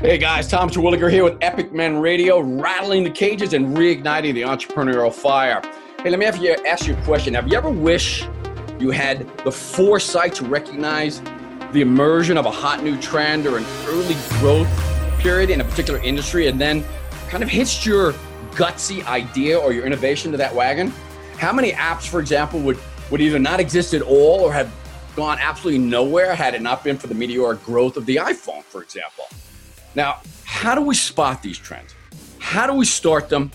Hey guys, Tom Terwilliger here with Epic Men Radio, rattling the cages and reigniting the entrepreneurial fire. Hey, let me have you ask you a question. Have you ever wished you had the foresight to recognize the immersion of a hot new trend or an early growth period in a particular industry and then kind of hitched your gutsy idea or your innovation to that wagon? How many apps, for example, would, would either not exist at all or have gone absolutely nowhere had it not been for the meteoric growth of the iPhone, for example? Now, how do we spot these trends? How do we start them?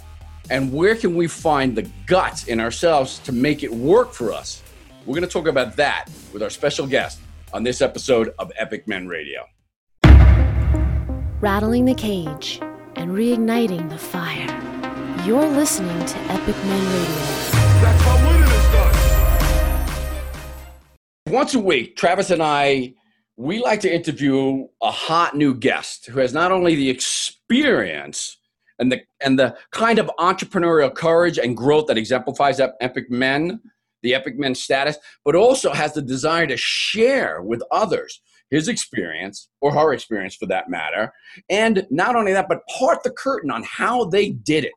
And where can we find the guts in ourselves to make it work for us? We're going to talk about that with our special guest on this episode of Epic Men Radio. Rattling the cage and reigniting the fire. You're listening to Epic Men Radio. That's how winning is done. Once a week, Travis and I we like to interview a hot new guest who has not only the experience and the and the kind of entrepreneurial courage and growth that exemplifies epic men the epic men status but also has the desire to share with others his experience or her experience for that matter. And not only that but part the curtain on how they did it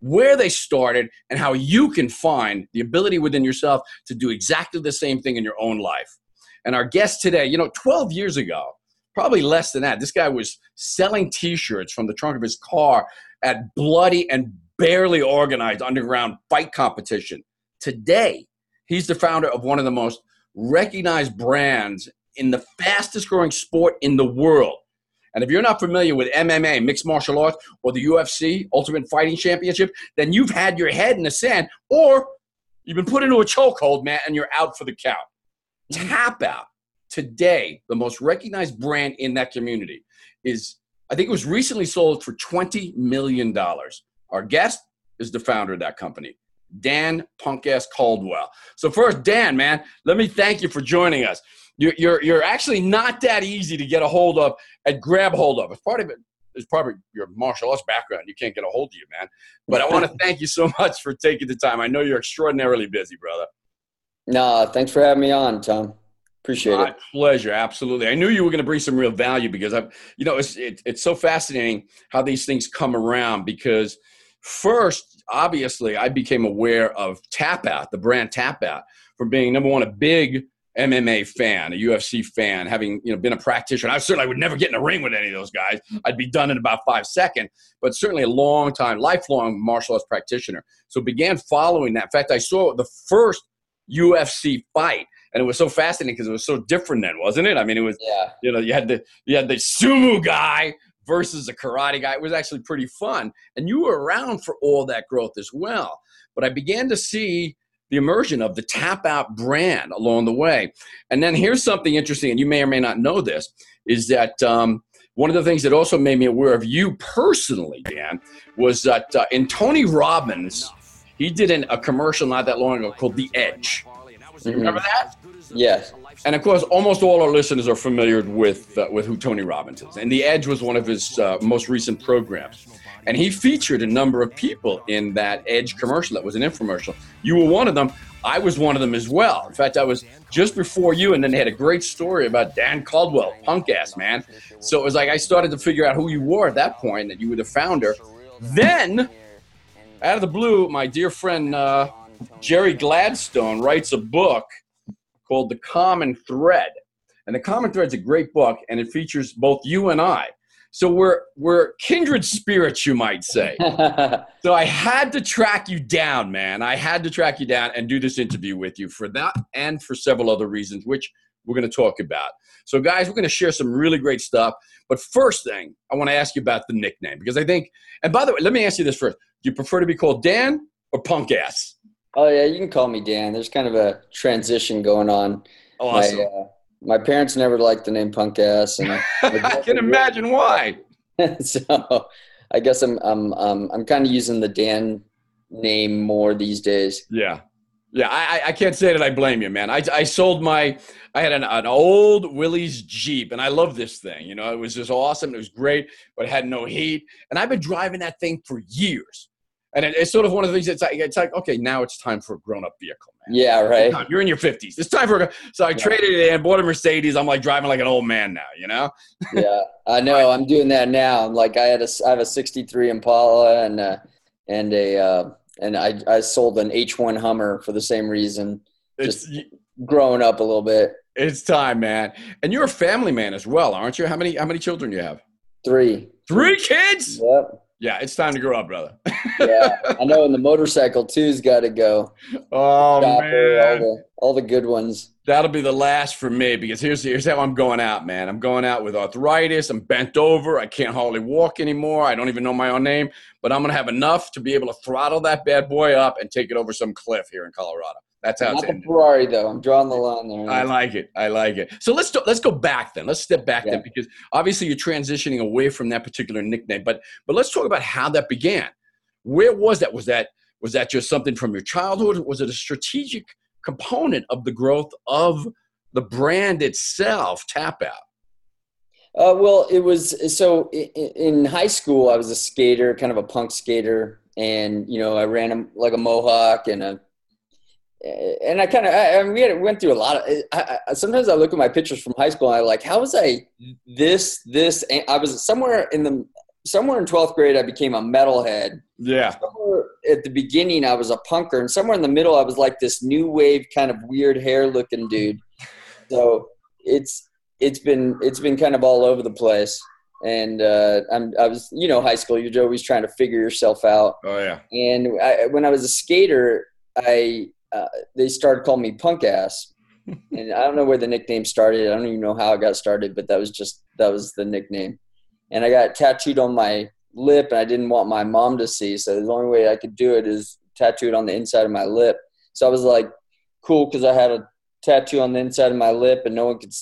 where they started and how you can find the ability within yourself to do exactly the same thing in your own life and our guest today, you know, 12 years ago, probably less than that, this guy was selling t shirts from the trunk of his car at bloody and barely organized underground fight competition. Today, he's the founder of one of the most recognized brands in the fastest growing sport in the world. And if you're not familiar with MMA, mixed martial arts, or the UFC, Ultimate Fighting Championship, then you've had your head in the sand or you've been put into a chokehold, man, and you're out for the count. Mm-hmm. Tap Out today, the most recognized brand in that community, is I think it was recently sold for $20 million. Our guest is the founder of that company, Dan Punkass Caldwell. So, first, Dan, man, let me thank you for joining us. You're, you're, you're actually not that easy to get a hold of and grab hold of. It's part of it is probably your martial arts background. You can't get a hold of you, man. But I want to thank you so much for taking the time. I know you're extraordinarily busy, brother. No, thanks for having me on, Tom. Appreciate My it. My pleasure, absolutely. I knew you were going to bring some real value because I, you know, it's it, it's so fascinating how these things come around. Because first, obviously, I became aware of Tap Out, the brand Tap Out, from being number one a big MMA fan, a UFC fan, having you know been a practitioner. I certainly would never get in a ring with any of those guys. I'd be done in about five seconds. But certainly a long time, lifelong martial arts practitioner. So began following that. In fact, I saw the first UFC fight. And it was so fascinating because it was so different then, wasn't it? I mean, it was, Yeah. you know, you had the you had the sumo guy versus a karate guy. It was actually pretty fun. And you were around for all that growth as well. But I began to see the immersion of the tap out brand along the way. And then here's something interesting, and you may or may not know this, is that um, one of the things that also made me aware of you personally, Dan, was that uh, in Tony Robbins, he did an, a commercial not that long ago called The Edge. You remember that? Yes. And of course, almost all our listeners are familiar with uh, with who Tony Robbins is. And The Edge was one of his uh, most recent programs. And he featured a number of people in that Edge commercial that was an infomercial. You were one of them. I was one of them as well. In fact, I was just before you, and then they had a great story about Dan Caldwell, punk ass man. So it was like I started to figure out who you were at that point, that you were the founder. Then, out of the blue, my dear friend uh, Jerry Gladstone writes a book called The Common Thread. And The Common Thread is a great book, and it features both you and I. So we're we're kindred spirits, you might say. So I had to track you down, man. I had to track you down and do this interview with you for that and for several other reasons, which we're going to talk about. So, guys, we're going to share some really great stuff. But first thing, I want to ask you about the nickname because I think, and by the way, let me ask you this first: Do you prefer to be called Dan or Punk Ass? oh yeah, you can call me Dan. There's kind of a transition going on. Awesome. My, uh, my parents never liked the name Punk Ass, and I can imagine why. so I guess I'm I'm um, I'm kind of using the Dan name more these days. Yeah. Yeah, I, I- I can't say that I blame you, man. I, I sold my, I had an, an old Willys Jeep, and I love this thing. You know, it was just awesome. It was great, but it had no heat. And I've been driving that thing for years. And it, it's sort of one of the things. It's like it's like okay, now it's time for a grown up vehicle, man. Yeah, right. You're in your fifties. It's time for. A, so I Yeah. traded it in, bought a Mercedes. I'm like driving like an old man now. You know. yeah, I know. I'm doing that now. I'm Like I had a, I have a '63 Impala and uh, and a uh, and I I sold an H1 Hummer for the same reason. It's Growing up a little bit. it's time, man. And you're a family man as well, aren't you? How many how many children do you have? Three. Three kids. Yep. Yeah, it's time to grow up, brother. Yeah, I know. And the motorcycle two's got to go. oh Chopper, all man. the all the good ones. That'll be the last for me because here's here's how I'm going out, man. I'm going out with arthritis. I'm bent over. I can't hardly walk anymore. I don't even know my own name, but I'm gonna have enough to be able to throttle that bad boy up and take it over some cliff here in Colorado. That's how Not it's the. Ferrari though. I'm drawing the line there. I like it. I like it. So let's do, let's go back then. Let's step back Yeah. then because obviously you're transitioning away from that particular nickname. But but let's talk about how that began. Where was that? Was that was that just something from your childhood? Was it a strategic component of the growth of the brand itself? Tap out. Uh, well, it was so in high school. I was a skater, kind of a punk skater, and you know, I ran a, like a mohawk and a, and I kind of, I, I mean, we had, went through a lot of. I, I, sometimes I look at my pictures from high school and I like, how was I this this? And I was somewhere in the somewhere in twelfth grade. I became a metalhead. Yeah. Somewhere at the beginning, I was a punker, and somewhere in the middle, I was like this new wave kind of weird hair looking dude. So it's it's been it's been kind of all over the place. And uh, I'm I was you know high school you're always trying to figure yourself out. Oh yeah. And I, when I was a skater, I uh, they started calling me punk ass, and I don't know where the nickname started. I don't even know how it got started, but that was just that was the nickname. And I got tattooed on my lip, and I didn't want my mom to see, so the only way I could do it is tattoo it on the inside of my lip. So I was like, cool, because I had a tattoo on the inside of my lip, and no one could.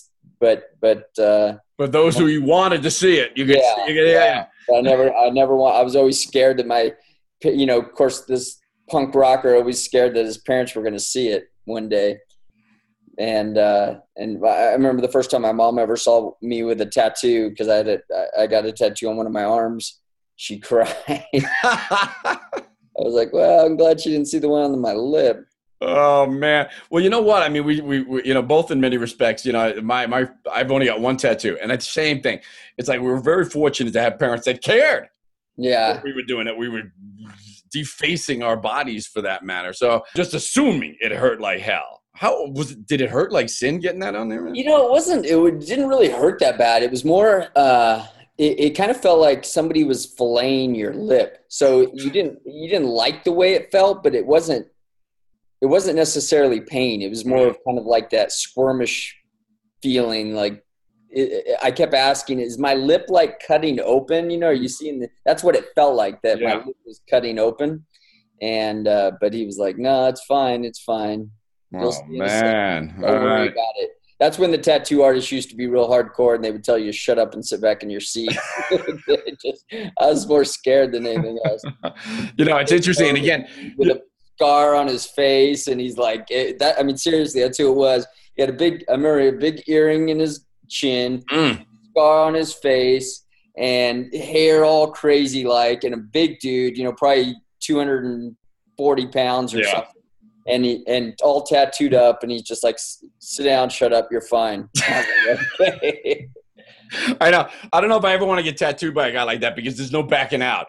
But but uh, But those who you wanted to see it, you could. Yeah, you could yeah. yeah. I never, I never want. I was always scared that my, you know, of course, this punk rocker always scared that his parents were going to see it one day. And uh, and I remember the first time my mom ever saw me with a tattoo because I had a, I- I got a tattoo on one of my arms. She cried. I was like, well, I'm glad she didn't see the one on my lip. Oh man. Well, you know what? I mean, we, we, we, you know, both in many respects, you know, my, my, I've only got one tattoo and it's the same thing. It's like, we were very fortunate to have parents that cared Yeah, we were doing, it. we were defacing our bodies for that matter. So just assuming it hurt like hell. How was it? Did it hurt like sin getting that on there? man? You know, it wasn't. It didn't really hurt that bad. It was more. Uh, it, it kind of felt like somebody was filleting your lip. So you didn't you didn't like the way it felt, but it wasn't. It wasn't necessarily pain. It was more of kind of like that squirmish feeling. Like it, I kept asking, "Is my lip like cutting open?" You know, are you seeing the, That's what it felt like. That my lip was cutting open. And uh, but he was like, "No, it's fine. It's fine." You'll Oh see in a second. man. Don't All worry right. about it. That's when the tattoo artists used to be real hardcore, and they would tell you to shut up and sit back in your seat. Just, I was more scared than anything else. You know, it's interesting. And again, With a scar on his face, and he's like, eh, "That." I mean, seriously, that's who it was. He had a big, I remember, a big earring in his chin, mm, scar on his face, and hair all crazy like, and a big dude. You know, probably two hundred and forty pounds or Yeah. something. And he and all tattooed up, and he's just like, "Sit down, shut up, you're fine." I like, okay. I know. I don't know if I ever want to get tattooed by a guy like that because there's no backing out.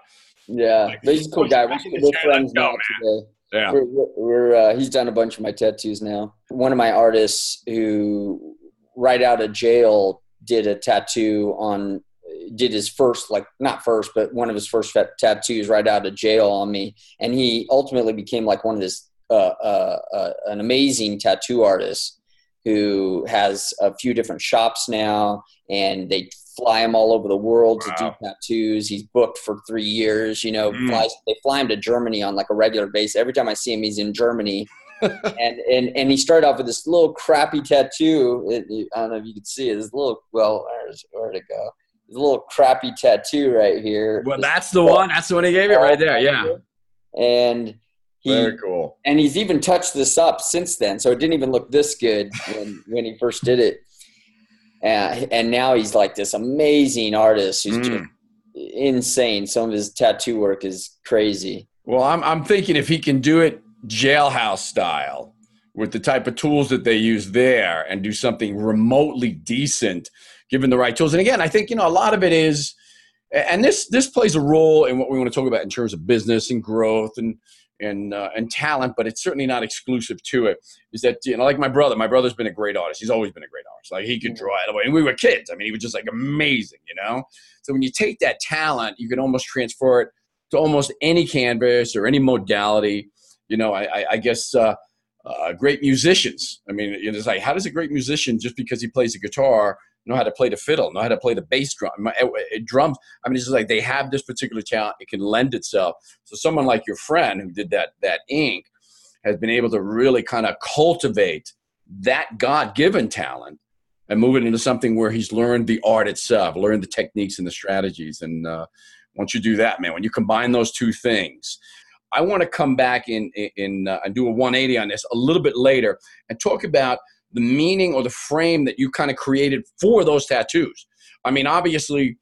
Yeah, Like, but he's a cool guy. We're, friends now today. Yeah. We're, we're, we're uh, he's done a bunch of my tattoos now. One of my artists who, right out of jail, did a tattoo on, did his first like not first, but one of his first tattoos right out of jail on me, and he ultimately became like one of this uh, uh, uh, an amazing tattoo artist who has a few different shops now, and they fly him all over the world to do tattoos. He's booked for three years. You know, Mm. flies, they fly him to Germany on like a regular basis. Every time I see him, he's in Germany. And, and and he started off with this little crappy tattoo. It, it- I don't know if you can see it. This little well, where's, where'd it go? This little crappy tattoo right here. Well, that's the one. That's the one he gave you right there. Yeah. And he Very cool. and he's even touched this up since then, so it didn't even look this good when, when he first did it. And, and now he's like this amazing artist who's Mm. just insane. Some of his tattoo work is crazy. Well, I'm I'm thinking if he can do it jailhouse style with the type of tools that they use there and do something remotely decent given the right tools. And again, I think you know a lot of it is and this this plays a role in what we want to talk about in terms of business and growth and and uh, and talent, but it's certainly not exclusive to it. Is that you know, like my brother? My brother's been a great artist. He's always been a great artist. Like he could draw it away, and we were kids. I mean, he was just like amazing, you know. So when you take that talent, you can almost transfer it to almost any canvas or any modality. You know, I, I, guess uh, uh, great musicians. I mean, it's like how does a great musician just because he plays a guitar know how to play the fiddle, know how to play the bass drum, eh, eh, drums. I mean, it's just like they have this particular talent. It can lend itself. So someone like your friend who did that that ink has been able to really kind of cultivate that God-given talent and move it into something where he's learned the art itself, learned the techniques and the strategies. And uh, once you do that, man, when you combine those two things, I want to come back in in uh, and do a 180 on this a little bit later and talk about the meaning or the frame that you kind of created for those tattoos. I mean, obviously,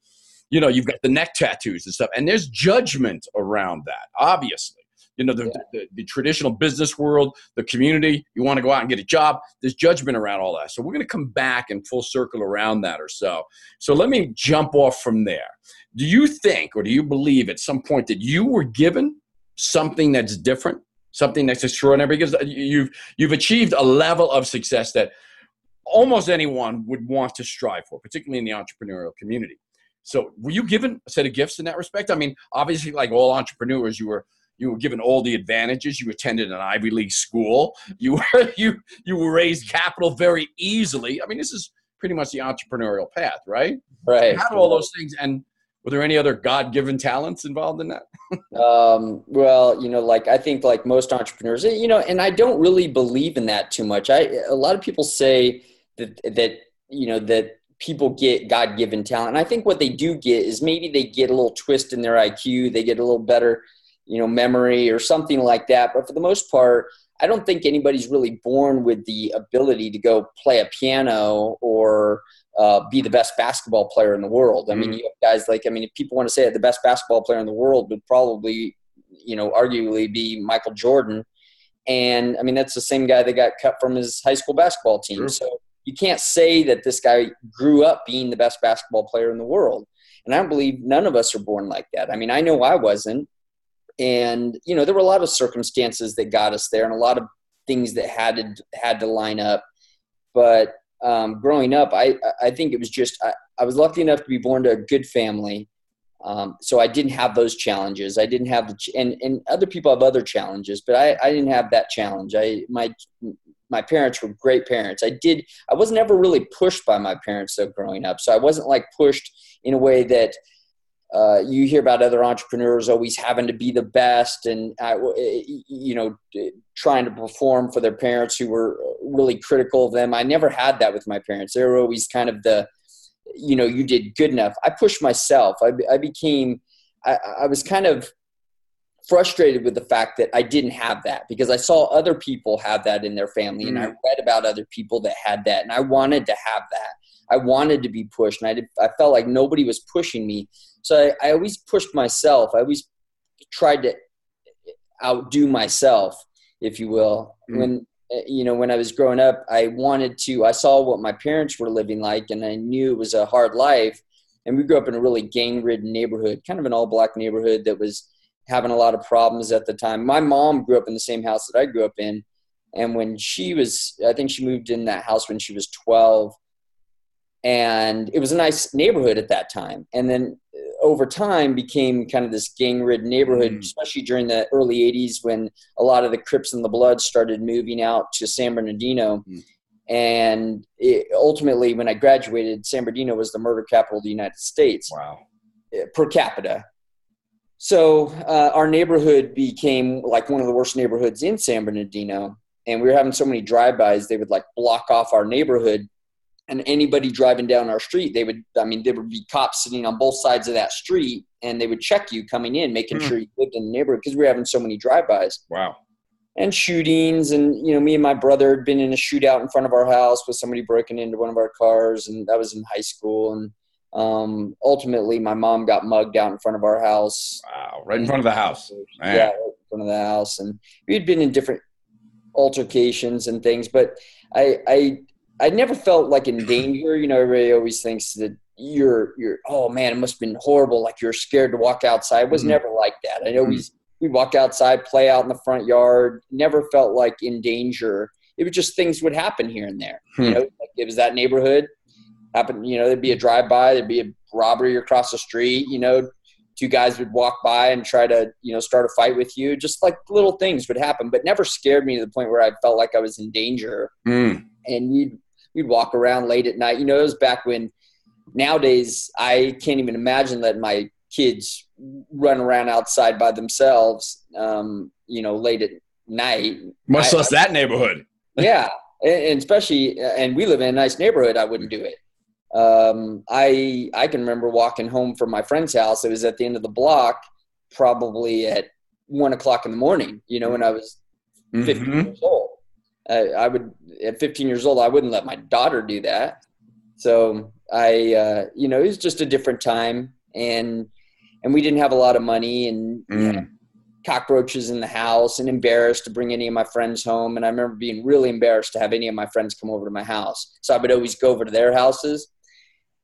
you know, you've got the neck tattoos and stuff, and there's judgment around that, obviously. You know, the, yeah. the, the, traditional business world, the community, you want to go out and get a job, there's judgment around all that. So we're going to come back and full circle around that or so. So let me jump off from there. Do you think or do you believe at some point that you were given something that's different something that's extraordinary because you've you've achieved a level of success that almost anyone would want to strive for, particularly in the entrepreneurial community. So, were you given a set of gifts in that respect? I mean, obviously, like all entrepreneurs, you were you were given all the advantages. You attended an Ivy League school. You were you you were raised capital very easily. I mean, this is pretty much the entrepreneurial path, right? Right. You had all those things, and were there any other god-given talents involved in that? Um, well you know like i think like most entrepreneurs you know and i don't really believe in that too much. I a lot of people say that that you know that people get god-given talent. And i think what they do get is maybe they get a little twist in their iq they get a little better you know memory or something like that. But for the most part i don't think anybody's really born with the ability to go play a piano or uh, be the best basketball player in the world. I mean, mm-hmm. you have guys like, I mean, if people want to say it, the best basketball player in the world would probably, you know, arguably be Michael Jordan. And I mean, that's the same guy that got cut from his high school basketball team. Sure. So you can't say that this guy grew up being the best basketball player in the world. And I don't believe none of us are born like that. I mean, I know I wasn't. And, you know, there were a lot of circumstances that got us there and a lot of things that had to, had to line up. But um, growing up, I, I think it was just, I, I was lucky enough to be born to a good family. Um, so I didn't have those challenges. I didn't have the, ch- and, and other people have other challenges, but I, I didn't have that challenge. I, my, my parents were great parents. I did, I wasn't ever really pushed by my parents though growing up. So I wasn't like pushed in a way that, uh, you hear about other entrepreneurs always having to be the best and uh, you know trying to perform for their parents who were really critical of them. I never had that with my parents. They were always kind of the you know you did good enough. I pushed myself. I, I became I, I was kind of frustrated with the fact that i didn't have that because i saw other people have that in their family mm-hmm. and i mm. read about other people that had that and i wanted to have that. I wanted to be pushed and i, did, I felt like nobody was pushing me so I, I always pushed myself. I always tried to outdo myself, if you will. Mm-hmm. When eh, you know when I was growing up, I wanted to. I saw what my parents were living like, and I knew it was a hard life. And we grew up in a really gang-ridden neighborhood, kind of an all-black neighborhood that was having a lot of problems at the time. My mom grew up in the same house that I grew up in, and when she was, I think she moved in that house when she was 12 and it was a nice neighborhood at that time and then over time became kind of this gang-ridden neighborhood, mm. especially during the early '80s when a lot of the Crips and the Bloods started moving out to San Bernardino. Mm. And it, ultimately, when I graduated, San Bernardino was the murder capital of the United States. Wow. Eh, per capita. So uh, our neighborhood became like one of the worst neighborhoods in San Bernardino. And we were having so many drive-bys, they would like block off our neighborhood and anybody driving down our street, they would, I mean, there would be cops sitting on both sides of that street and they would check you coming in, making mm. sure you lived in the neighborhood because we were having so many drive-bys. Wow. And shootings. And, you know, me and my brother had been in a shootout in front of our house with somebody breaking into one of our cars. And that was in high school. And um, ultimately, my mom got mugged out in front of our house. Wow. Right in front of the house. Man. Yeah. front of the house, and we'd been in different altercations and things. But I I I never felt like in danger. You know, everybody always thinks that you're you're oh man, it must have been horrible. Like you're scared to walk outside. It was Mhm. never like that. I always we'd walk outside, play out in the front yard. Never felt like in danger. It was just things would happen here and there. Hmm. You know, like it was that neighborhood. Happen, you know, there'd be a drive by, there'd be a robbery across the street. You know, two guys would walk by and try to you know start a fight with you. Just like little things would happen, but never scared me to the point where I felt like I was in danger Mm. and we'd we'd walk around late at night. You know, it was back when. Nowadays, I can't even imagine letting my kids run around outside by themselves. Um, you know, late at night. Much I- less that neighborhood. yeah, and, especially, and we live in a nice neighborhood. I wouldn't do it. Um, I I can remember walking home from my friend's house. It was at the end of the block, probably at one o'clock in the morning. You know, when I was 15 Mhm. years old. I, I would at 15 years old, I wouldn't let my daughter do that. So I, uh, you know, it was just a different time, and and we didn't have a lot of money, and Mm. cockroaches in the house, and embarrassed to bring any of my friends home. And I remember being really embarrassed to have any of my friends come over to my house. So I would always go over to their houses.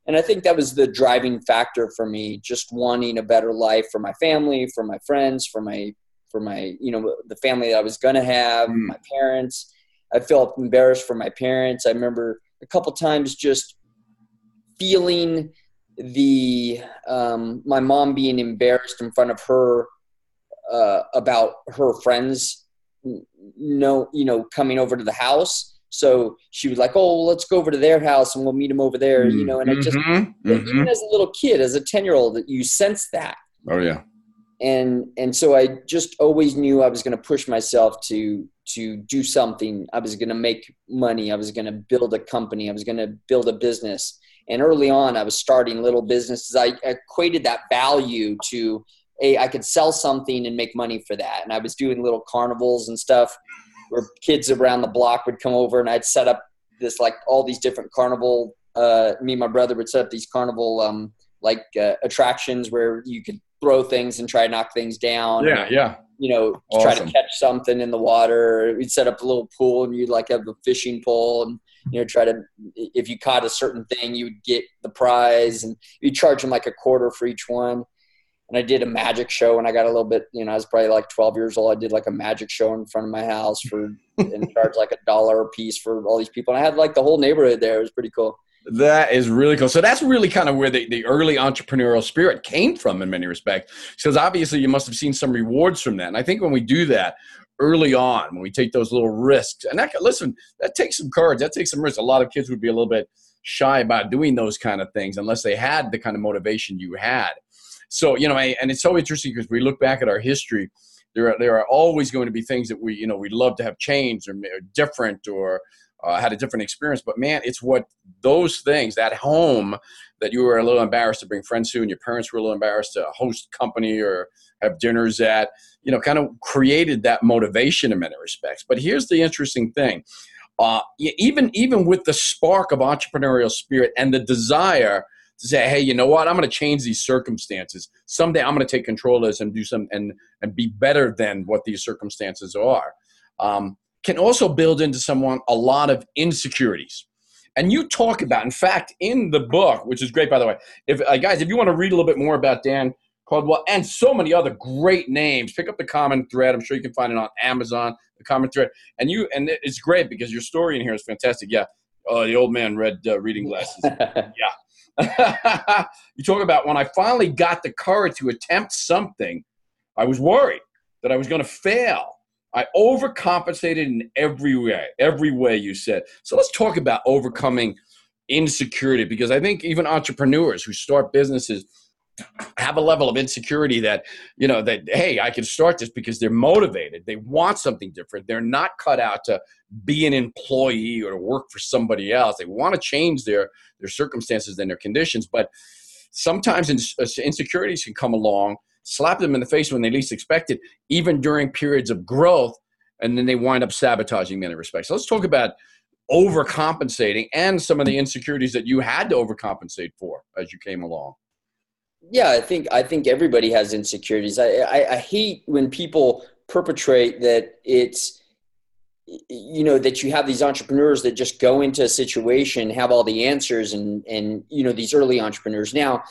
And I think that was the driving factor for me, just wanting a better life for my family, for my friends, for my for my you know the family that I was gonna have, Mm. my parents. I felt embarrassed for my parents. I remember a couple times just feeling the um, my mom being embarrassed in front of her uh, about her friends no you know coming over to the house so she was like oh let's go over to their house and we'll meet them over there you know and i just Mhm. Mhm. even as a little kid as a 10 year old you sense that Oh yeah. And and so i just always knew i was going to push myself to to do something. I was going to make money. I was going to build a company. I was going to build a business. And early on i was starting little businesses. I equated that value to a i could sell something and make money for that. And i was doing little carnivals and stuff where kids around the block would come over and i'd set up this like all these different carnival uh, me and my brother would set up these carnival um, like uh, attractions where you could throw things and try to knock things down. Yeah, yeah. You know, try to catch something in the water. We'd set up a little pool and you'd like have a fishing pole and, you know, try to, if you caught a certain thing, you'd get the prize and you'd charge them like a quarter for each one. And I did a magic show when I got a little bit, you know, I was probably like 12 years old. I did like a magic show in front of my house for, and charged like a dollar a piece for all these people. And I had like the whole neighborhood there. It was pretty cool. That is really cool. So that's really kind of where the, the early entrepreneurial spirit came from in many respects. Because obviously you must have seen some rewards from that. And I think when we do that early on, when we take those little risks, and that listen, that takes some courage, that takes some risks. A lot of kids would be a little bit shy about doing those kind of things unless they had the kind of motivation you had. So, you know, I- and it's so interesting because we look back at our history, there are, there are always going to be things that we, you know, we'd love to have changed or, or different or uh, had a different experience. But man, it's what those things, that home that you were a little embarrassed to bring friends to and your parents were a little embarrassed to host company or have dinners at, you know, kind of created that motivation in many respects. But here's the interesting thing. Uh, even even with the spark of entrepreneurial spirit and the desire to say, hey, you know what? I'm going to change these circumstances. Someday I'm going to take control of this and do some and and be better than what these circumstances are. Um, can also build into someone a lot of insecurities. And you talk about, in fact, in the book, which is great, by the way. If uh, guys, if you want to read a little bit more about Dan Caldwell and so many other great names, pick up the common thread. I'm sure you can find it on Amazon. The common thread, and you, and it's great because your story in here is fantastic. Yeah, oh, the old man read uh, reading glasses. Yeah, you talk about when I finally got the courage to attempt something, I was worried that I was going to fail. I overcompensated in every way, every way you said. So let's talk about overcoming insecurity because I think even entrepreneurs who start businesses have a level of insecurity that you know that hey i can start this because they're motivated. They want something different. They're not cut out to be an employee or to work for somebody else. They want to change their their circumstances and their conditions. But sometimes uh, insecurities can come along slap them in the face when they least expect it even during periods of growth and then they wind up sabotaging in many respects so let's talk about overcompensating and some of the insecurities that you had to overcompensate for as you came along. Yeah i think i think everybody has insecurities. I i, I hate when people perpetrate that it's you know that you have these entrepreneurs that just go into a situation have all the answers and and you know these early entrepreneurs. Now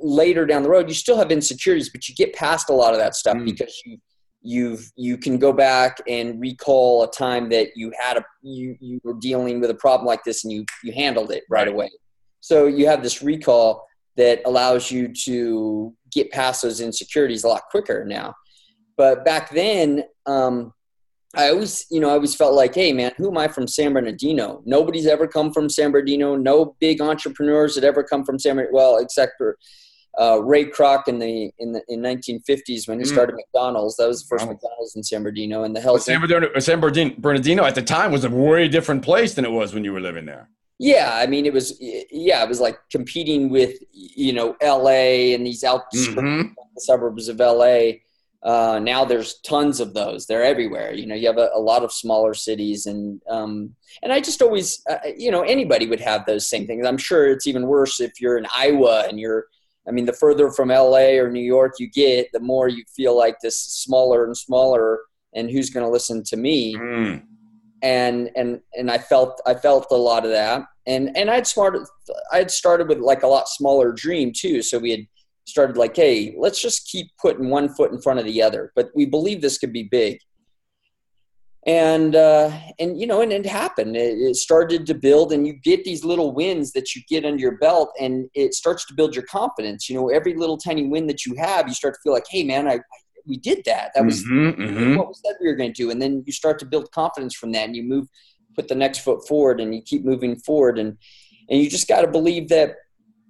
later down the road you still have insecurities but you get past a lot of that stuff mm. because you you've you can go back and recall a time that you had a you you were dealing with a problem like this and you you handled it right, right. away so you have this recall that allows you to get past those insecurities a lot quicker now but back then um, I always, you know, I always felt like, hey, man, who am I from San Bernardino? Nobody's ever come from San Bernardino. No big entrepreneurs that ever come from San Bernardino. Well, except for uh, Ray Kroc in the in the in 1950s when he mm. started McDonald's. That was the first McDonald's in San Bernardino. And the hell San Bernardino, San Bernardino at the time was a very different place than it was when you were living there. Yeah, I mean, it was yeah, it was like competing with you know L.A. and these out mm-hmm. suburbs of L.A. Uh, now there's tons of those. They're everywhere. You know, you have a, a lot of smaller cities, and um, and I just always, uh, you know, anybody would have those same things. I'm sure it's even worse if you're in Iowa and you're. I mean, the further from LA or New York you get, the more you feel like this is smaller and smaller, and who's going to listen to me? Mm. And and and I felt I felt a lot of that, and and I'd started I'd started with like a lot smaller dream too. So we had started like, hey, let's just keep putting one foot in front of the other. But we believe this could be big. And uh, and you know, and it happened. It, it started to build, and you get these little wins that you get under your belt, and it starts to build your confidence. You know, every little tiny win that you have, you start to feel like, hey, man, I, we did that. That was mm-hmm, mm-hmm. what we said we were going to do, and then you start to build confidence from that, and you move, put the next foot forward, and you keep moving forward, and and you just got to believe that.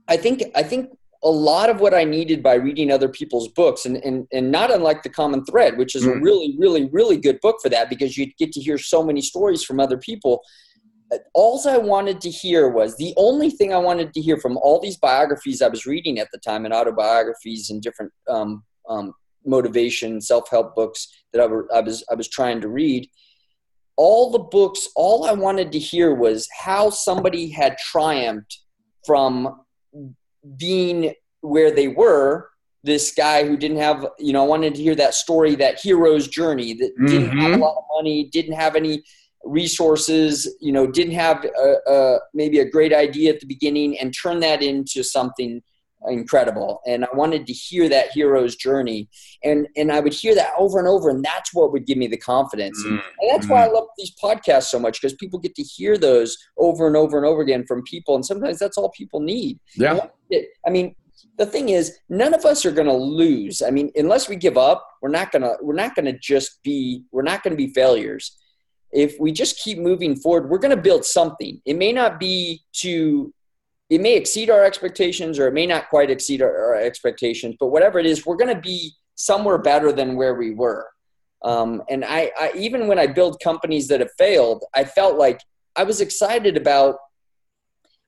I think I think a lot of what I needed by reading other people's books, and, and, and not unlike The Common Thread, which is mm. a really, really, really good book for that because you get to hear so many stories from other people. All I wanted to hear was the only thing I wanted to hear from all these biographies I was reading at the time, and autobiographies and different um, um, motivation, self help books that I, were, I, was, I was trying to read. All the books, all I wanted to hear was how somebody had triumphed from being where they were this guy who didn't have you know I wanted to hear that story that hero's journey that mm-hmm. didn't have a mm-hmm. lot of money didn't have any resources you know didn't have a, a, maybe a great idea at the beginning and turn that into something incredible and i wanted to hear that hero's journey and and i would hear that over and over and that's what would give me the confidence mm-hmm. and that's why i love these podcasts so much because people get to hear those over and over and over again from people and sometimes that's all people need yeah i mean the thing is none of us are going to lose i mean unless we give up we're not going to we're not going to just be we're not going to be failures if we just keep moving forward we're going to build something it may not be to it may exceed our expectations or it may not quite exceed our, our expectations, but whatever it is, we're going to be somewhere better than where we were. Um, and I, I, even when I build companies that have failed, I felt like I was excited about.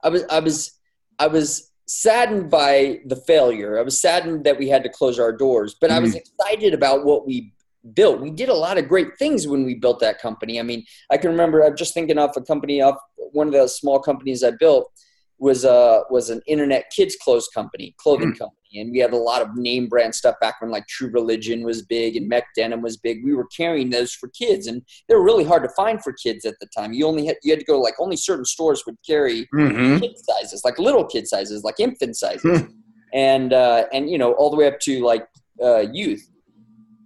I was, I was, I was saddened by the failure. I was saddened that we had to close our doors, but mm. I was mm. excited about what we built. We did a lot of great things when we built that company. I mean, I can remember. I'm just thinking off a company off one of the small companies I built was a was an internet kids clothes company, clothing mm. company, and we had a lot of name brand stuff back when like True Religion was big and Mech Denim was big. We were carrying those for kids, and they were really hard to find for kids at the time. You only had you had to go like only certain stores would carry mm-hmm. kid sizes, like little kid sizes, like infant sizes, hmm. and uh, and you know all the way up to like uh, youth.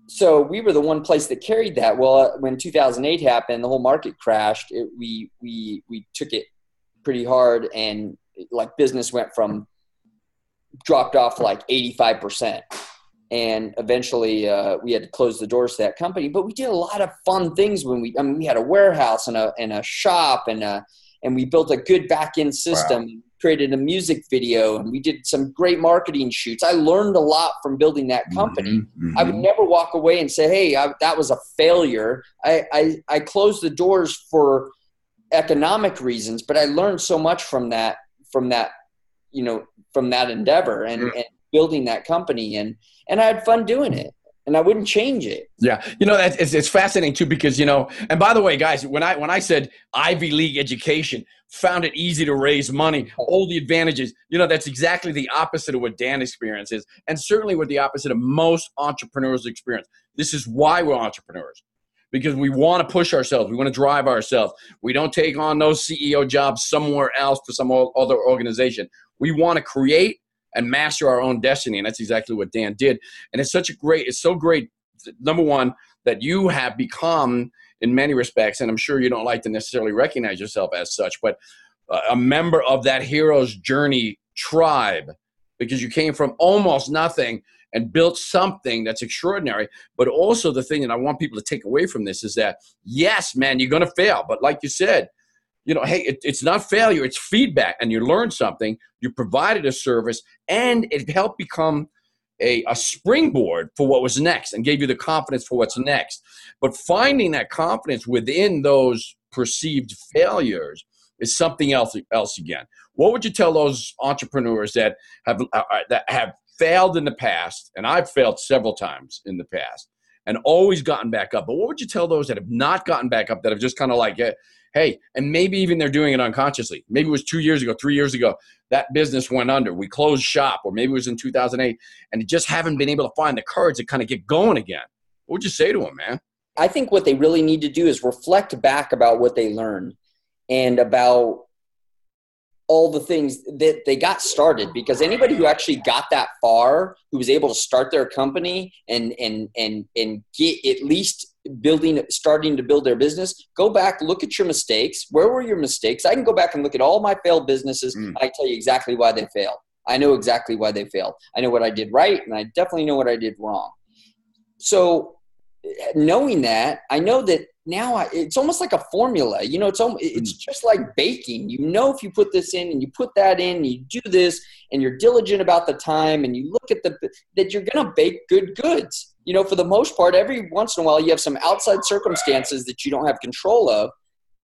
So we were the one place that carried that. Well, uh, when 2008 happened, the whole market crashed. It, we we we took it pretty hard and like business went from dropped off like 85% and eventually uh, we had to close the doors to that company but we did a lot of fun things when we i mean we had a warehouse and a, and a shop and a, and we built a good back end system wow. created a music video and we did some great marketing shoots i learned a lot from building that company mm-hmm, mm-hmm. i would never walk away and say hey I, that was a failure I, I i closed the doors for economic reasons but i learned so much from that from that you know from that endeavor and, mm. and building that company and and I had fun doing it and I wouldn't change it. Yeah, you know it's, it's fascinating too because you know, and by the way, guys, when I when I said Ivy League education, found it easy to raise money, all the advantages, you know, that's exactly the opposite of what Dan experiences, and certainly what the opposite of most entrepreneurs experience. This is why we're entrepreneurs because we want to push ourselves, we want to drive ourselves. We don't take on those CEO jobs somewhere else for some other organization. We want to create and master our own destiny. And that's exactly what Dan did. And it's such a great, it's so great, number one, that you have become, in many respects, and I'm sure you don't like to necessarily recognize yourself as such, but a member of that hero's journey tribe because you came from almost nothing and built something that's extraordinary. But also, the thing that I want people to take away from this is that, yes, man, you're going to fail. But like you said, you know, hey, it, it's not failure, it's feedback, and you learned something, you provided a service, and it helped become a, a springboard for what was next and gave you the confidence for what's next. But finding that confidence within those perceived failures is something else else again. What would you tell those entrepreneurs that have uh, uh that have failed in the past, and I've failed several times in the past, and always gotten back up. But what would you tell those that have not gotten back up, that have just kind of like, hey, and maybe even they're doing it unconsciously. Maybe it was two years ago, three years ago, that business went under. We closed shop, or maybe it was in 2008, and they just haven't been able to find the courage to kind of get going again. What would you say to them, man? I think what they really need to do is reflect back about what they learned and about all the things that they got started because anybody who actually got that far who was able to start their company and and and and get at least building starting to build their business go back look at your mistakes. Where were your mistakes? I can go back and look at all my failed businesses mm. i tell you exactly why they failed. I know exactly why they failed. I know what i did right and i definitely know what i did wrong. So knowing that i know that now I, it's almost like a formula. You know it's it's mm. just like baking. You know if you put this in and you put that in and you do this and you're diligent about the time and you look at the that you're going to bake good goods you know for the most part every once in a while you have some outside circumstances that you don't have control of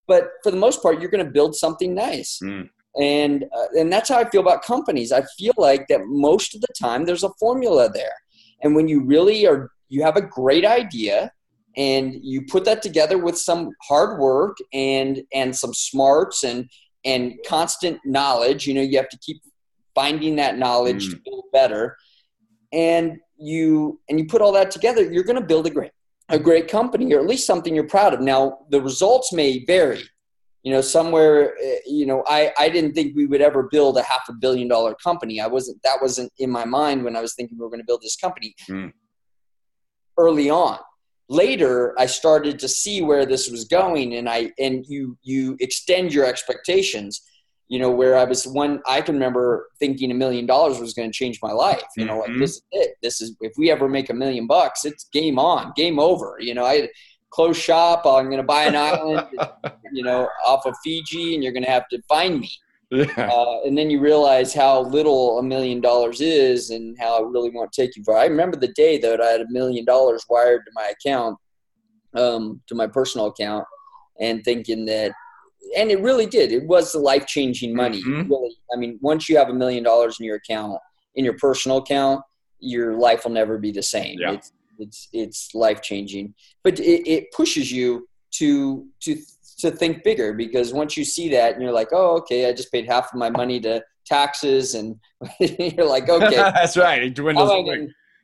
but for the most part you're going to build something nice mm. and uh, and that's how i feel about companies i feel like that most of the time there's a formula there and when you really are you have a great idea and you put that together with some hard work and and some smarts and and constant knowledge you know you have to keep finding that knowledge mm. to build better and you and you put all that together you're going to build a great a great company or at least something you're proud of. Now the results may vary. You know somewhere eh, you know i i didn't think we would ever build a half a billion dollar company. I wasn't that wasn't in my mind when i was thinking we were going to build this company mm. early on. Later i started to see where this was going and i and you you extend your expectations you know where i was one i can remember thinking a million dollars was going to change my life you know mm-hmm. like this is it this is if we ever make a million bucks it's game on game over you know i close shop i'm going to buy an island you know off of fiji and you're going to have to find me yeah. Uh, and then you realize how little a million dollars is and how it really won't take you far. I remember the day that I had a million dollars wired to my account, um, to my personal account, and thinking that, and it really did. It was the life changing money. Mm-hmm. Really, I mean, once you have a million dollars in your account, in your personal account, your life will never be the same. Yeah. It's it's it's life changing, but it, it pushes you to to to think bigger because once you see that and you're like, oh, okay, I just paid half of my money to taxes, and you're like, okay, that's right. It dwindles.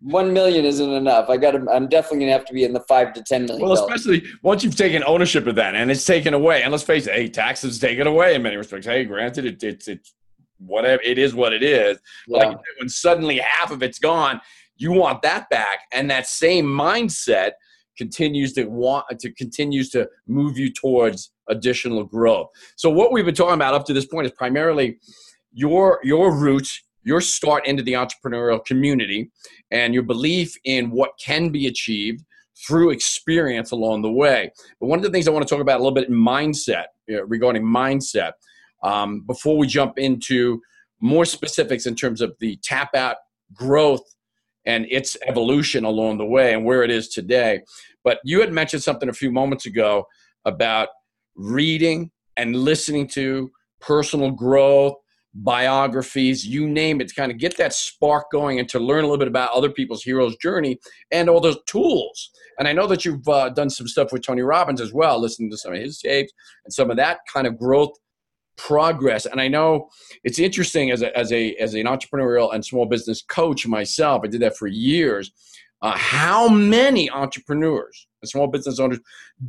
One million isn't enough. I got. I'm definitely gonna have to be in the five to ten million. Well, especially once you've taken ownership of that and it's taken away. And let's face it, hey, taxes taken away in many respects. Hey, granted, it, it's it's whatever it is, what it is. Yeah. Like when suddenly half of it's gone, you want that back, and that same mindset continues to want to continues to move you towards additional growth. So what we've been talking about up to this point is primarily your your roots, your start into the entrepreneurial community, and your belief in what can be achieved through experience along the way. But one of the things I want to talk about a little bit in mindset regarding mindset um, before we jump into more specifics in terms of the tap out growth and its evolution along the way and where it is today. But you had mentioned something a few moments ago about reading and listening to personal growth, biographies, you name it, to kind of get that spark going and to learn a little bit about other people's hero's journey and all those tools. And I know that you've uh, done some stuff with Tony Robbins as well, listening to some of his tapes and some of that kind of growth progress. And I know it's interesting as a, as a as an entrepreneurial and small business coach myself. I did that for years. Uh, how many entrepreneurs small business owners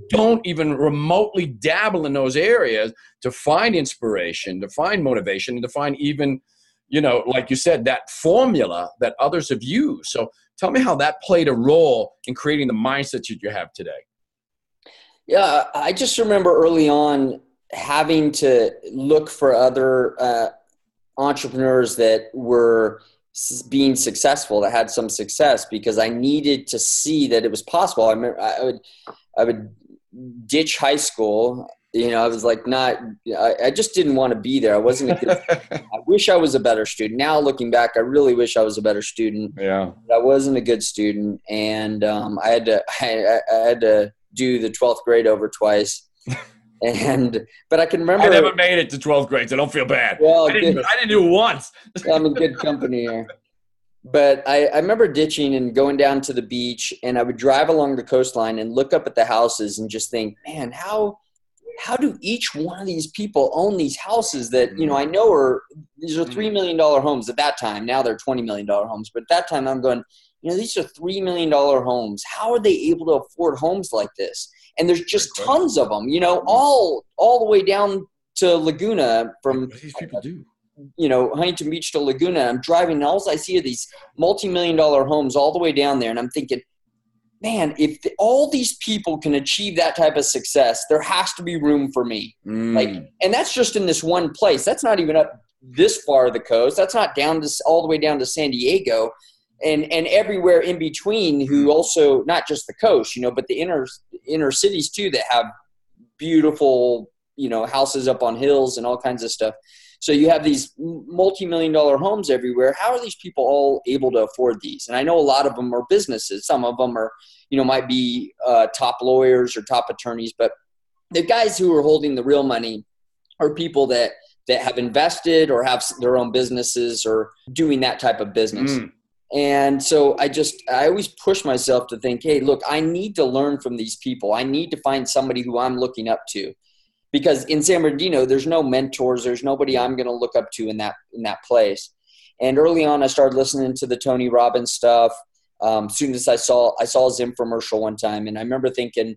don't even remotely dabble in those areas to find inspiration, to find motivation, and to find even, you know, like you said, that formula that others have used. So tell me how that played a role in creating the mindset that you have today. Yeah, I just remember early on having to look for other uh, entrepreneurs that were being successful that had some success because I needed to see that it was possible. I remember I would I would ditch high school. You know, I was like not. I, I just didn't want to be there. I wasn't. A good, I wish I was a better student. Now looking back, I really wish I was a better student. Yeah, I wasn't a good student, and um, I had to. I, I had to do the twelfth grade over twice. And but I can remember. I never made it to 12th grade, so don't feel bad. Well, I didn't, I didn't do it once. I'm in good company here. But I, I remember ditching and going down to the beach, and I would drive along the coastline and look up at the houses and just think, man, how how do each one of these people own these houses that you know I know are these are three million dollar homes at that time. Now they're twenty million dollar homes, but at that time I'm going, you know, these are three million dollar homes. How are they able to afford homes like this? And there's just tons of them. You know, all all the way down to Laguna from what these people do? You know, Huntington Beach to Laguna. I'm driving, and all I see are these multi-million dollar homes all the way down there, and I'm thinking, man, if the, all these people can achieve that type of success, there has to be room for me. Mm. Like, and that's just in this one place. That's not even up this far of the coast. That's not down to all the way down to San Diego and and everywhere in between who hmm. also not just the coast you know but the inner inner cities too that have beautiful you know houses up on hills and all kinds of stuff. So you have these multi-million dollar homes everywhere. How are these people all able to afford these? And i know a lot of them are businesses. Some of them are you know might be uh, top lawyers or top attorneys but the guys who are holding the real money are people that that have invested or have their own businesses or doing that type of business. Mm. And so I just, I always push myself to think, hey, look, I need to learn from these people. I need to find somebody who I'm looking up to. Because in San Bernardino, there's no mentors, there's nobody I'm going to look up to in that in that place. And early on, I started listening to the Tony Robbins stuff. Um, as soon as I saw, I saw his infomercial one time, and I remember thinking,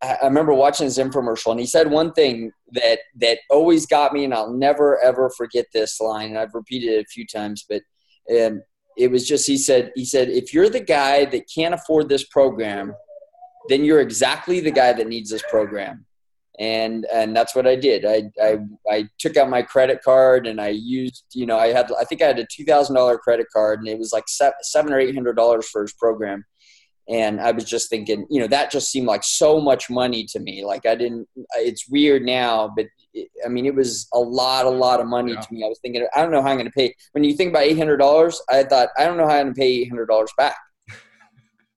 I remember watching his infomercial, and he said one thing that that always got me, and I'll never ever forget this line. And I've repeated it a few times, but um, it was just he said he said if you're the guy that can't afford this program then you're exactly the guy that needs this program. And and that's what i did. I i, I took out my credit card and i used you know i had i think i had a $2000 credit card and it was like seven or eight hundred dollars for his program. And i was just thinking you know that just seemed like so much money to me. Like i didn't it's weird now but I mean, it was a lot, a lot of money yeah. to me. I was thinking, I don't know how I'm going to pay. When you think about eight hundred dollars, I thought, I don't know how I'm going to pay eight hundred dollars back.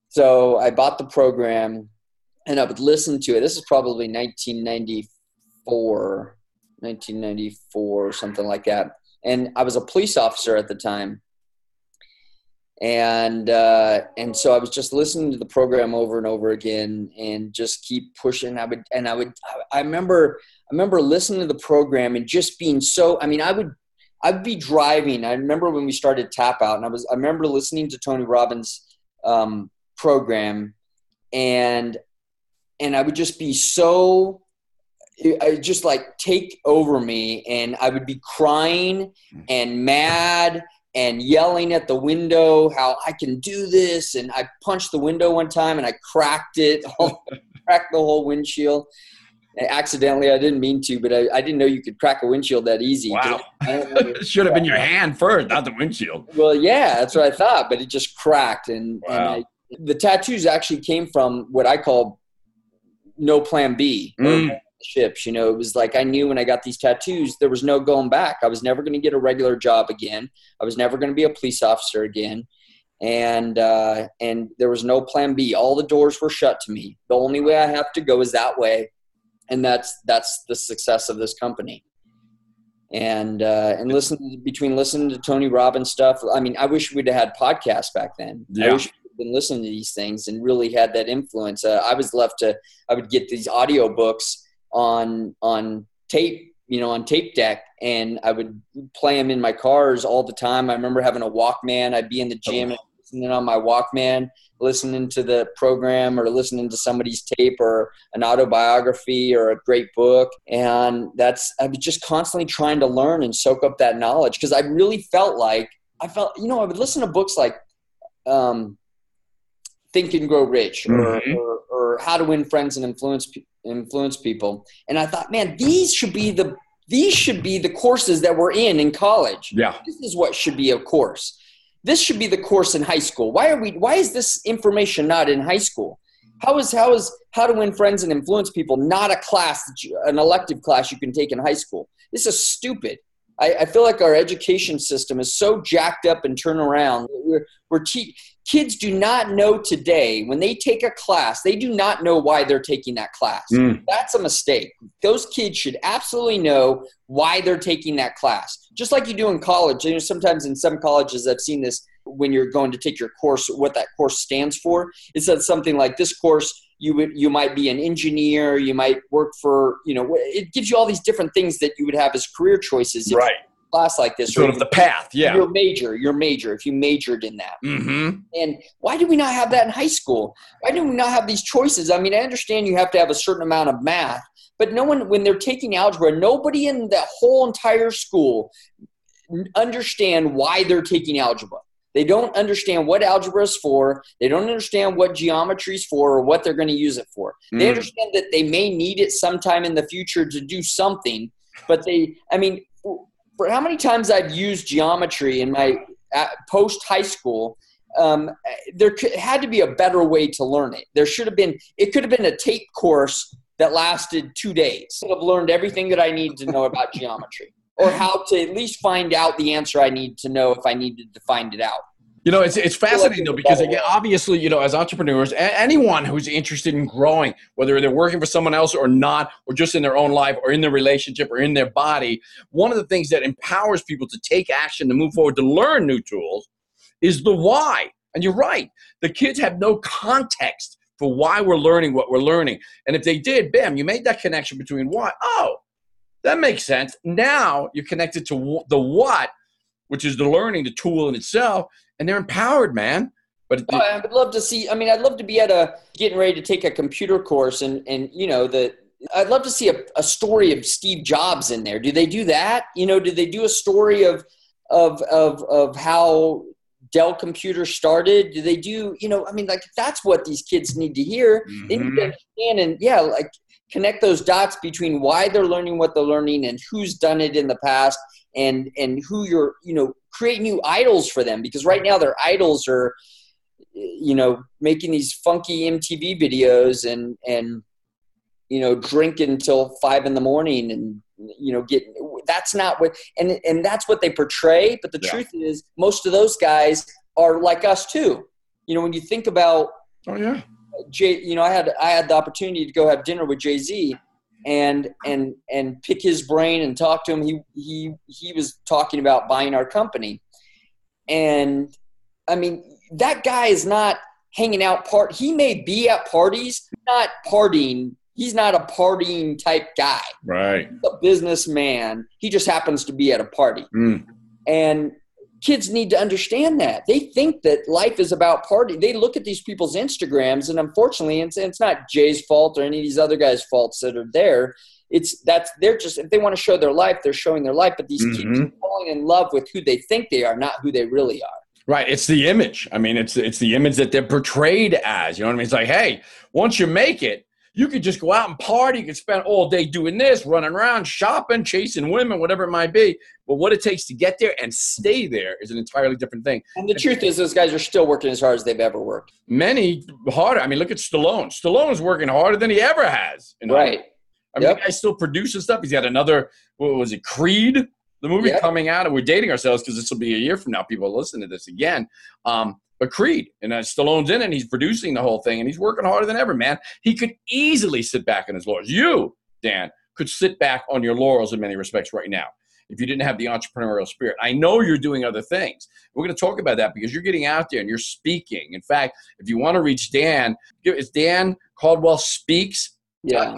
so I bought the program, and I would listen to it. This is probably 1994, 1994, something like that. And I was a police officer at the time, and uh, and so I was just listening to the program over and over again, and just keep pushing. I would, and I would. I remember I remember listening to the program and just being so. I mean, I would I'd be driving. I remember when we started Tap Out, and I was I remember listening to Tony Robbins' um, program, and and I would just be so. I just like take over me, and I would be crying and mad and yelling at the window how I can do this, and I punched the window one time and I cracked it, cracked the whole windshield accidentally. I didn't mean to, but I, I, didn't know you could crack a windshield that easy. Wow. it should have been your hand first, not the windshield. Well, yeah, that's what I thought, but it just cracked. And, wow. and I, the tattoos actually came from what I call no plan B. Mm. Ships, you know, it was like I knew when I got these tattoos, there was no going back. I was never going to get a regular job again. I was never going to be a police officer again and uh, and there was no plan B. All the doors were shut to me. The only way I have to go is that way, and that's that's the success of this company and uh, and listen between listening to Tony Robbins stuff. I mean, I wish we'd have had podcasts back then. I Yeah. wish we'd been listening to these things and really had that influence. Uh, I was left to I would get these audio books on on tape, you know, on tape deck, and I would play them in my cars all the time. I remember having a Walkman. I'd be in the gym and listening on my Walkman, listening to the program or listening to somebody's tape or an autobiography or a great book. And that's, I was just constantly trying to learn and soak up that knowledge because I really felt like, I felt, you know, I would listen to books like um, Think and Grow Rich or, Mhm. or, or How to Win Friends and Influence, Influence People. And I thought, man, these should be the, these should be the courses that we're in in college. Yeah. this is what should be a course. This should be the course in high school. Why are we why is this information not in high school? How is how is how to win friends and influence people not a class that you, an elective class you can take in high school? This is stupid. I, I feel like our education system is so jacked up and turned around. We're, we're te- kids do not know today when they take a class they do not know why they're taking that class. Mm. that's a mistake. Those kids should absolutely know why they're taking that class. Just like you do in college. You know sometimes in some colleges i've seen this when you're going to take your course what that course stands for. It says something like this course you would you might be an engineer you might work for you know it gives you all these different things that you would have as career choices Right. Class like this Sort of the path. Yeah. your major your major if you majored in that Mm-hmm. and why do we not have that in high school? Why do we not have these choices? I mean, I understand you have to have a certain amount of math, but no one, when they're taking algebra, nobody in the whole entire school understand why they're taking algebra. They don't understand what algebra is for. They don't understand what geometry is for or what they're going to use it for. They Mm. understand that they may need it sometime in the future to do something, but they, I mean, for how many times I've used geometry in my post high school, um, there could, had to be a better way to learn it. There should have been, it could have been a tape course that lasted two days. I have learned everything that I need to know about geometry or how to at least find out the answer I need to know if I needed to find it out. You know, it's it's fascinating though because again, obviously, you know, as entrepreneurs, a- anyone who's interested in growing, whether they're working for someone else or not, or just in their own life or in their relationship or in their body, one of the things that empowers people to take action to move forward to learn new tools is the why. And you're right, the kids have no context for why we're learning what we're learning. And if they did, bam, you made that connection between why. Oh, that makes sense. Now you're connected to the what, which is the learning, the tool in itself, and they're empowered, man. But Oh, I would love to see. I mean, I'd love to be at a getting ready to take a computer course, and and you know the. I'd love to see a, a story of Steve Jobs in there. Do they do that? You know, do they do a story of of of of how Dell Computer started? Do they do? You know, I mean, like that's what these kids need to hear. They need to Mhm. understand and yeah, like connect those dots between why they're learning what they're learning and who's done it in the past and and who you're you know create new idols for them because right now their idols are you know making these funky MTV videos and and you know drinking until five in the morning and you know get that's not what and and that's what they portray but the Yeah. truth is most of those guys are like us too you know when you think about oh yeah, Jay, you know, I had I had the opportunity to go have dinner with Jay Z, and and and pick his brain and talk to him. He he he was talking about buying our company, and I mean that guy is not hanging out part. He may be at parties, not partying. He's not a partying type guy. right. He's a businessman. He just happens to be at a party. Mm. And kids need to understand that. They think that life is about party. They look at these people's Instagrams, and unfortunately, it's, it's not Jay's fault or any of these other guys' faults that are there. It's that's they're just if they want to show their life, they're showing their life. But these kids Mhm. are falling in love with who they think they are, not who they really are. Right. It's the image. I mean, it's it's the image that they're portrayed as. You know what I mean? It's like, hey, once you make it, you could just go out and party. You could spend all day doing this, running around, shopping, chasing women, whatever it might be. But what it takes to get there and stay there is an entirely different thing. And the truth is, those guys are still working as hard as they've ever worked. Many harder. I mean, look at Stallone. Stallone's working harder than he ever has. in Hollywood. Right. I mean, Yep. the guy's still producing stuff. He's got another, what was it, Creed? The movie Yep. coming out, and we're dating ourselves because this will be a year from now. People listen to this again. Um, but Creed, and uh, Stallone's in it, and he's producing the whole thing, and he's working harder than ever, man. He could easily sit back on his laurels. You, Dan, could sit back on your laurels in many respects right now. if you didn't have the entrepreneurial spirit. I know you're doing other things. We're going to talk about that because you're getting out there and you're speaking. In fact, if you want to reach Dan, it's Dan Caldwell Speaks. Yeah.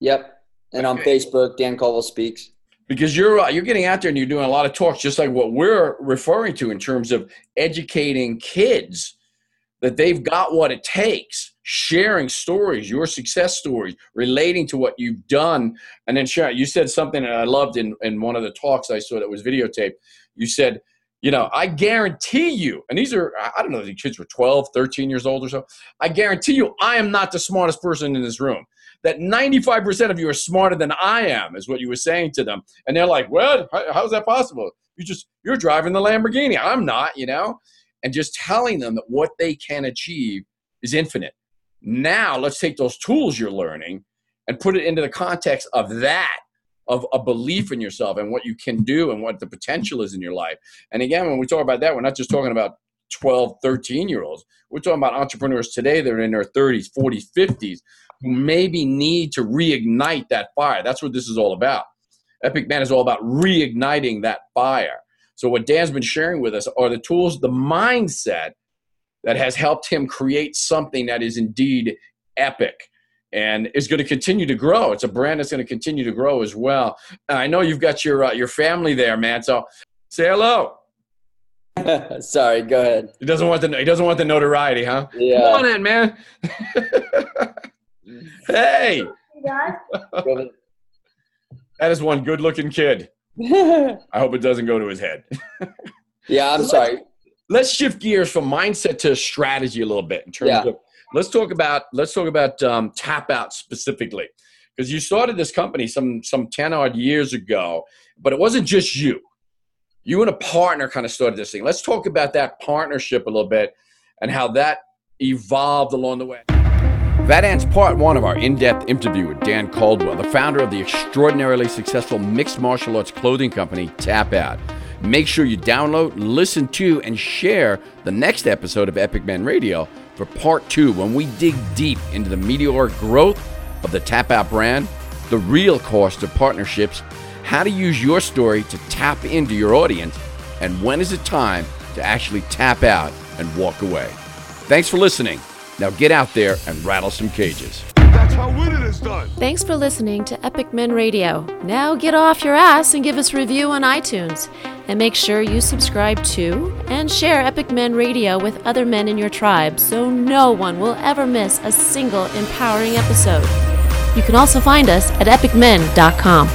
Yep. And okay. on Facebook, Dan Caldwell Speaks because you're uh, you're getting out there and you're doing a lot of talks just like what we're referring to in terms of educating kids that they've got what it takes sharing stories your success stories relating to what you've done. And then sharing you said something that i loved in, in one of the talks i saw that was videotaped. You said you know i guarantee you and these are i don't know the kids were 12 13 years old or so. I guarantee you i am not the smartest person in this room that 95% of you are smarter than I am, is what you were saying to them. And they're like, what? How's that possible? You just, you're driving the Lamborghini. I'm not, you know? And just telling them that what they can achieve is infinite. Now let's take those tools you're learning and put it into the context of that of a belief in yourself and what you can do and what the potential is in your life. And again, when we talk about that, we're not just talking about 12, 13 year olds. We're talking about entrepreneurs today that are in their 30s, 40s, 50s who maybe need to reignite that fire. That's what this is all about. Epic Man is all about reigniting that fire. So, what Dan's been sharing with us are the tools, the mindset that has helped him create something that is indeed epic and is going to continue to grow. It's a brand that's going to continue to grow as well. I know you've got your uh, your family there, man. So say hello. Sorry, go ahead. He doesn't want the he doesn't want the notoriety, huh? Yeah. Come on in, man. hey. that is one good looking kid. I hope it doesn't go to his head. yeah, I'm sorry. Let's shift gears from mindset to strategy a little bit in terms yeah. of let's talk about let's talk about um, tap out specifically because you started this company some some 10 odd years ago but it wasn't just you you and a partner kind of started this thing let's talk about that partnership a little bit and how that evolved along the way that ends part one of our in depth interview with Dan Caldwell, the founder of the extraordinarily successful mixed martial arts clothing company Tap Out. Make sure you download, listen to, and share the next episode of Epic Man Radio for part two when we dig deep into the meteoric growth of the Tap Out brand, the real cost of partnerships, how to use your story to tap into your audience, and when is it time to actually tap out and walk away. Thanks for listening. Now get out there and rattle some cages. That's how winning is done. Thanks for listening to Epic Men Radio. Now get off your ass and give us a review on iTunes. And make sure you subscribe to and share Epic Men Radio with other men in your tribe so no one will ever miss a single empowering episode. You can also find us at epicmen.com.